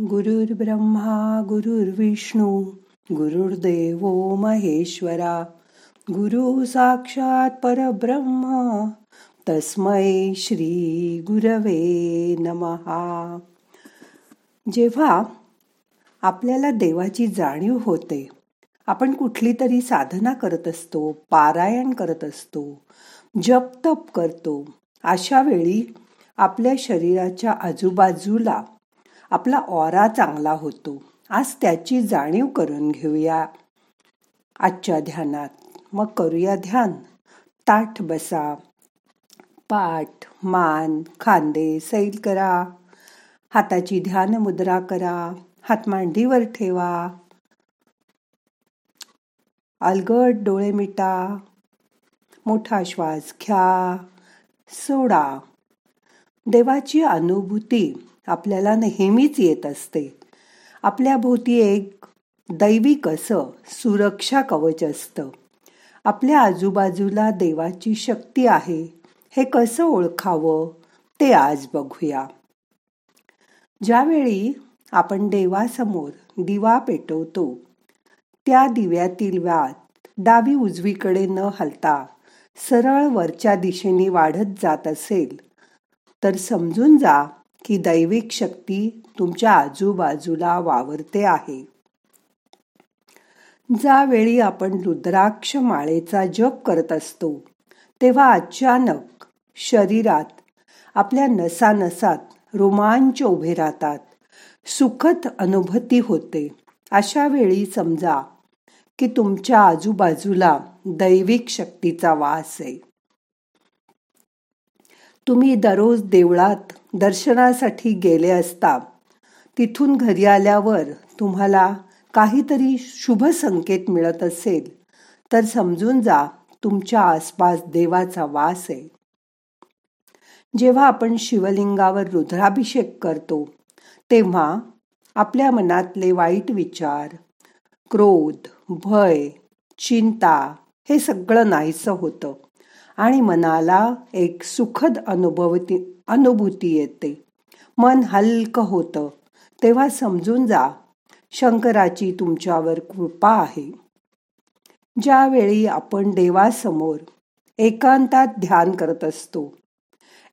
गुरुर्ब्रह्मा गुरुर्विष्णू गुरुर्देव महेश्वरा गुरु साक्षात परब्रह्म तस्मै श्री गुरवे नमहा. जेव्हा आपल्याला देवाची जाणीव होते आपण कुठली तरी साधना करत असतो पारायण करत असतो जप तप करतो अशा वेळी आपल्या शरीराच्या आजूबाजूला आपला ऑरा चांगला होतो. आज त्याची जाणीव करून घेऊया. आजच्या ध्यानात. मग करूया ध्यान. ताठ बसा. पाठ मान खांदे सैल करा. हाताची ध्यान मुद्रा करा. हात मांडीवर ठेवा. अलगट डोळे मिटा. मोठा श्वास घ्या. सोडा. देवाची अनुभूती. आपल्याला नेहमीच येत असते. आपल्या भोवती एक दैविक असं सुरक्षा कवच असतं. आपल्या आजूबाजूला देवाची शक्ती आहे. हे कसं ओळखावं ते आज बघूया. ज्यावेळी आपण देवासमोर दिवा पेटवतो त्या दिव्यातील व्यात डावी उजवीकडे न हलता सरळ वरच्या दिशेने वाढत जात असेल तर समजून जा की दैविक शक्ती तुमच्या आजूबाजूला वावरते आहे. ज्यावेळी आपण रुद्राक्ष माळेचा जप करत असतो तेव्हा अचानक शरीरात आपल्या नसानसात रोमांच उभे राहतात. सुखद अनुभूती होते. अशा वेळी समजा की तुमच्या आजूबाजूला दैविक शक्तीचा वास आहे. तुम्ही दररोज देवळात दर्शनासाठी गेले असता तिथून घरी आल्यावर तुम्हाला काहीतरी शुभ संकेत मिळत असेल तर समजून जा तुमच्या आसपास देवाचा वास आहे. जेव्हा आपण शिवलिंगावर रुद्राभिषेक करतो तेव्हा आपल्या मनातले वाईट विचार क्रोध भय चिंता हे सगळं नाहीसं होतं. आणि मनाला एक सुखद अनुभवती अनुभूती येते. मन हलकं होतं. तेव्हा समजून जा शंकराची तुमच्यावर कृपा आहे. ज्यावेळी आपण देवासमोर एकांतात ध्यान करत असतो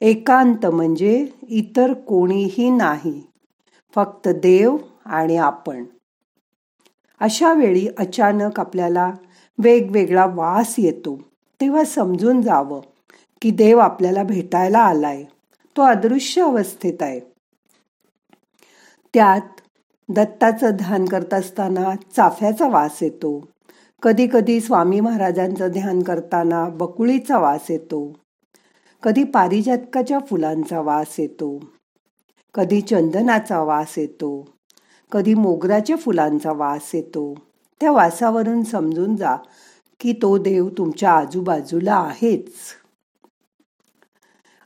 एकांत म्हणजे इतर कोणीही नाही फक्त देव आणि आपण. अशा वेळी अचानक आपल्याला वेगवेगळा वास येतो. तेव्हा समजून जावं की देव आपल्याला भेटायला आलाय. तो अदृश्य अवस्थेत आहे. त्यात दत्ताचं ध्यान करत असताना चाफ्याचा वास येतो. कधी कधी स्वामी महाराजांचं ध्यान करताना बकुळीचा वास येतो. कधी पारिजातकाच्या फुलांचा वास येतो. कधी चंदनाचा वास येतो. कधी मोगराच्या फुलांचा वास येतो. त्या वासावरून समजून जा की तो देव तुमच्या आजूबाजूला आहेच.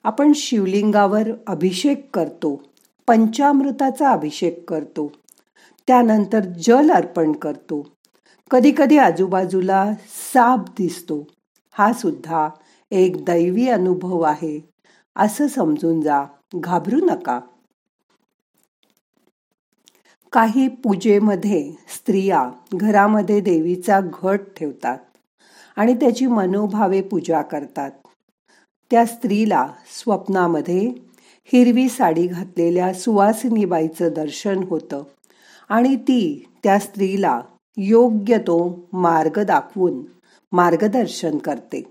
आपण शिवलिंगावर अभिषेक करतो पंचामृताचा अभिषेक करतो त्यानंतर जल अर्पण करतो. कधी कधी आजूबाजूला साप दिसतो हा सुद्धा एक दैवी अनुभव आहे असं समजून जा घाबरू नका. काही पूजेमध्ये स्त्रिया घरामध्ये देवीचा घट ठेवतात. आणि त्याची मनोभावे पूजा करतात. त्या स्त्रीला स्वप्नामध्ये हिरवी साडी घातलेल्या सुवासिनीबाईचं दर्शन होतं आणि ती त्या स्त्रीला योग्य तो मार्ग दाखवून मार्गदर्शन करते.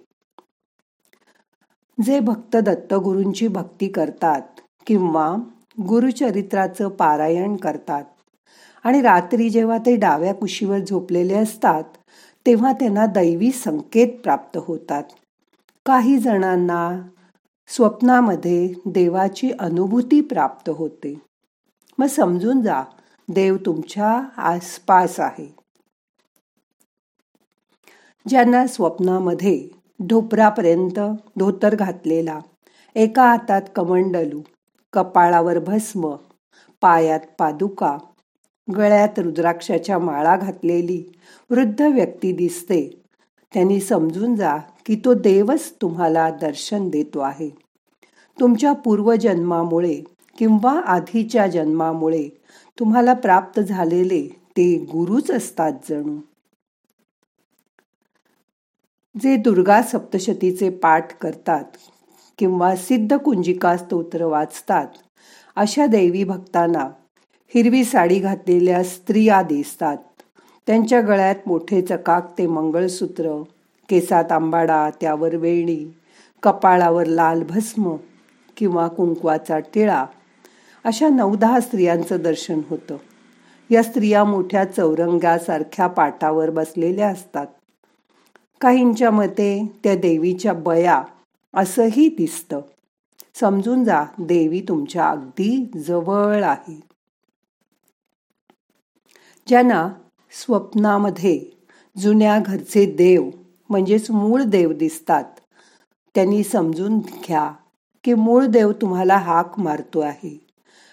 जे भक्त दत्तगुरूंची भक्ती करतात किंवा गुरुचरित्राचं पारायण करतात आणि रात्री जेव्हा ते डाव्या कुशीवर झोपलेले असतात तेव्हा त्यांना दैवी संकेत प्राप्त होतात. काही जणांना स्वप्नामध्ये देवाची अनुभूती प्राप्त होते. मग समजून जा देव तुमच्या आसपास आहे. ज्यांना स्वप्नामध्ये ढोपरापर्यंत धोतर घातलेला एका हातात कमंडलू कपाळावर भस्म पायात पादुका गळ्यात रुद्राक्षाच्या माळा घातलेली वृद्ध व्यक्ती दिसते. त्यांनी समजून जा की तो देवच तुम्हाला दर्शन देतो आहे. तुमच्या पूर्वजन्मामुळे किंवा आधीच्या जन्मामुळे तुम्हाला प्राप्त झालेले ते गुरुच असतात जणू. जे दुर्गा सप्तशतीचे पाठ करतात किंवा सिद्ध कुंजिका स्तोत्र वाचतात अशा देवी भक्तांना हिरवी साडी घातलेल्या स्त्रिया दिसतात. त्यांच्या गळ्यात मोठे चकाक ते मंगळसूत्र केसात आंबाडा त्यावर वेणी कपाळावर लाल भस्म किंवा कुंकवाचा टिळा. अशा नऊ दहा स्त्रियांचं दर्शन होतं. या स्त्रिया मोठ्या चौरंगासारख्या पाटावर बसलेल्या असतात. काहींच्या मते त्या देवीच्या बया असंही दिसतं. समजून जा देवी तुमच्या अगदी जवळ आहे. ज्यांना स्वप्नामध्ये जुन्या घरचे देव म्हणजेच मूळ देव दिसतात त्यांनी समजून घ्या की मूळ देव तुम्हाला हाक मारतो आहे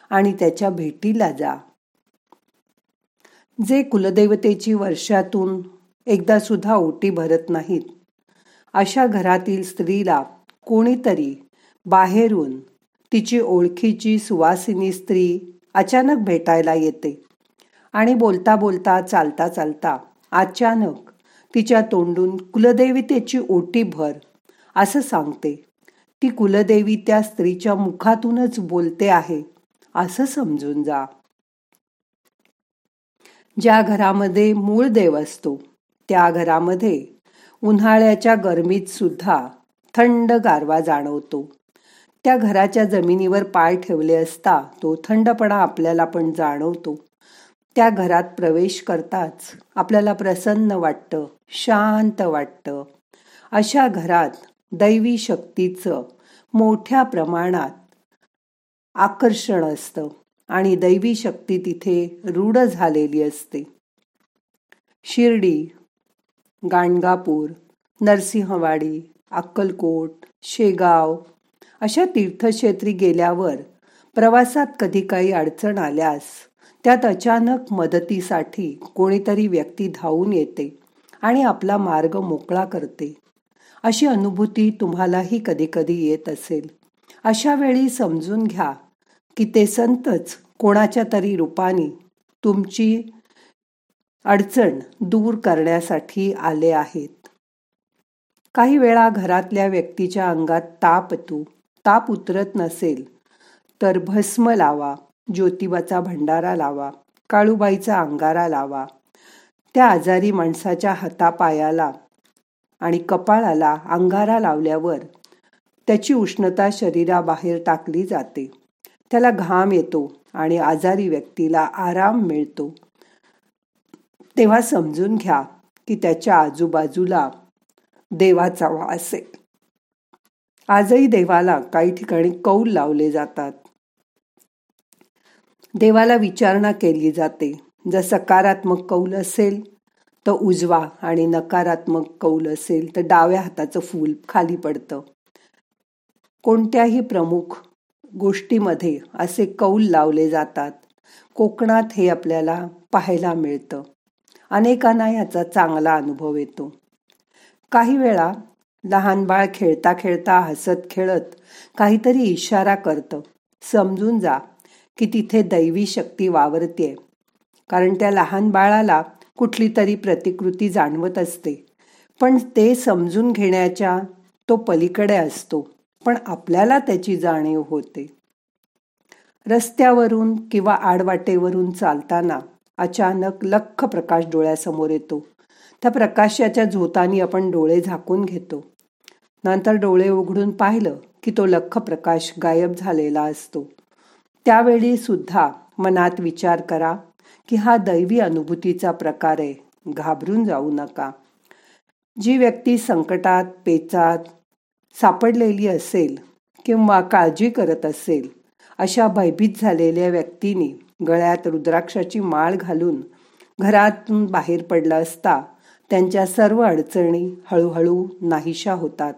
आणि त्याच्या भेटीला जा. जे कुलदेवतेची वर्षातून एकदा सुद्धा ओटी भरत नाहीत अशा घरातील स्त्रीला कोणीतरी बाहेरून तिची ओळखीची सुवासिनी स्त्री अचानक भेटायला येते. आणि बोलता बोलता चालता चालता अचानक तिच्या तोंडून कुलदेवितेची ओटी भर. असं सांगते ती कुलदेवी त्या स्त्रीच्या मुखातूनच बोलते आहे असं समजून जा. ज्या घरामध्ये मूळ देव असतो त्या घरामध्ये उन्हाळ्याच्या गरमीत सुद्धा थंड गारवा जाणवतो. त्या घराच्या जमिनीवर पाय ठेवले असता तो थंडपणा आपल्याला पण जाणवतो. त्या घरात प्रवेश करताच आपल्याला प्रसन्न वाटतं शांत वाटतं. अशा घरात दैवी शक्तीचं मोठ्या प्रमाणात आकर्षण असतं आणि दैवी शक्ती तिथे रूढ झालेली असते. शिर्डी गाणगापूर नरसिंहवाडी अक्कलकोट शेगाव अशा तीर्थक्षेत्री गेल्यावर प्रवासात कधी काही अडचण आल्यास त्यात अचानक मदतीसाठी कोणीतरी व्यक्ती धावून येते आणि आपला मार्ग मोकळा करते. अशी अनुभूती तुम्हालाही कधी कधी येत असेल. अशा वेळी समजून घ्या की ते संतच कोणाच्या तरी रूपाने तुमची अडचण दूर करण्यासाठी आले आहेत. काही वेळा घरातल्या व्यक्तीच्या अंगात ताप तू ताप उतरत नसेल तर भस्म लावा. ज्योतिबाचा भंडारा लावा काळूबाईचा अंगारा लावा. त्या आजारी माणसाच्या हातापायाला आणि कपाळाला अंगारा लावल्यावर त्याची उष्णता शरीराबाहेर टाकली जाते. त्याला घाम येतो आणि आजारी व्यक्तीला आराम मिळतो. तेव्हा समजून घ्या की त्याच्या आजूबाजूला देवाचा वास आहे. आजही देवाला काही ठिकाणी कौल लावले जातात. देवाला विचारणा केली जाते. जर सकारात्मक कौल असेल तर उजवा आणि नकारात्मक कौल असेल तर डाव्या हाताचं फूल खाली पडतं. कोणत्याही प्रमुख गोष्टीमध्ये असे कौल लावले जातात. कोकणात हे आपल्याला पाहायला मिळतं. अनेकांना याचा चांगला अनुभव येतो. काही वेळा लहान बाळ खेळता खेळता हसत खेळत काहीतरी इशारा करतं. समजून जा. की तिथे दैवी शक्ती वावरते कारण त्या लहान बाळाला कुठली तरी प्रतिकृती जाणवत असते. पण ते समजून घेण्याच्या तो पलीकडे असतो. पण आपल्याला त्याची जाणीव होते. रस्त्यावरून किंवा आडवाटेवरून चालताना अचानक लख प्रकाश डोळ्यासमोर येतो. त्या प्रकाशाच्या झोतानी आपण डोळे झाकून घेतो. नंतर डोळे उघडून पाहिलं की तो लख प्रकाश गायब झालेला असतो. त्यावेळी सुद्धा मनात विचार करा की हा दैवी अनुभूतीचा प्रकार आहे. घाबरून जाऊ नका. जी व्यक्ती संकटात पेचात सापडलेली असेल किंवा काळजी करत असेल अशा भयभीत झालेल्या व्यक्तीने गळ्यात रुद्राक्षाची माळ घालून घरातून बाहेर पडला असता त्यांच्या सर्व अडचणी हळूहळू नाहीशा होतात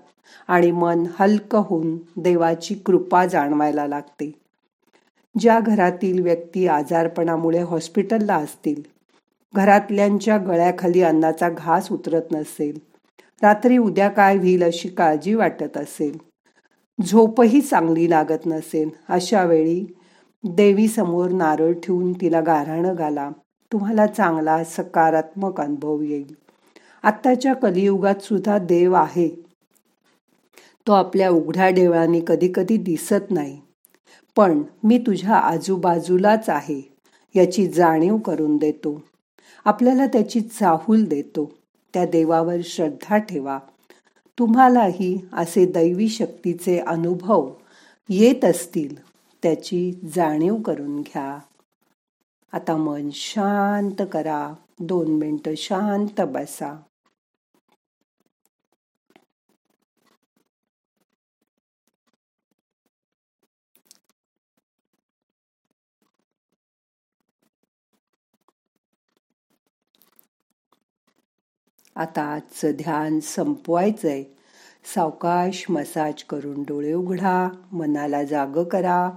आणि मन हलकं होऊन देवाची कृपा जाणवायला लागते. ज्या घरातील व्यक्ती आजारपणामुळे हॉस्पिटलला असतील. घरातल्यांच्या गळ्याखाली अन्नाचा घास उतरत नसेल. रात्री उद्या काय होईल अशी काळजी वाटत असेल. झोपही चांगली लागत नसेल. अशा वेळी देवीसमोर नारळ ठेवून तिला गाऱ्हाणं घाला. तुम्हाला चांगला सकारात्मक अनुभव येईल. आत्ताच्या कलियुगात सुद्धा देव आहे. तो आपल्या उघड्या डोळ्यांनी कधी कधी दिसत नाही. पण मी तुझ्या आजूबाजूलाच आहे याची जाणीव करून देतो. आपल्याला त्याची चाहूल देतो. त्या देवावर श्रद्धा ठेवा. तुम्हालाही असे दैवी शक्तीचे अनुभव येत असतील त्याची जाणीव करून घ्या. आता मन शांत करा. दोन मिनटं शांत बसा. आता आजचं ध्यान संपवायचंय. सावकाश मसाज करून डोळे उघडा मनाला जाग करा.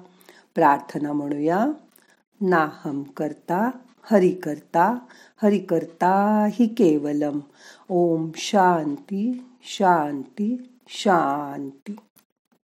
प्रार्थना म्हणूया. नाहम करता हरि करता हरि करता हि केवलम. ओम शांती शांती शांती.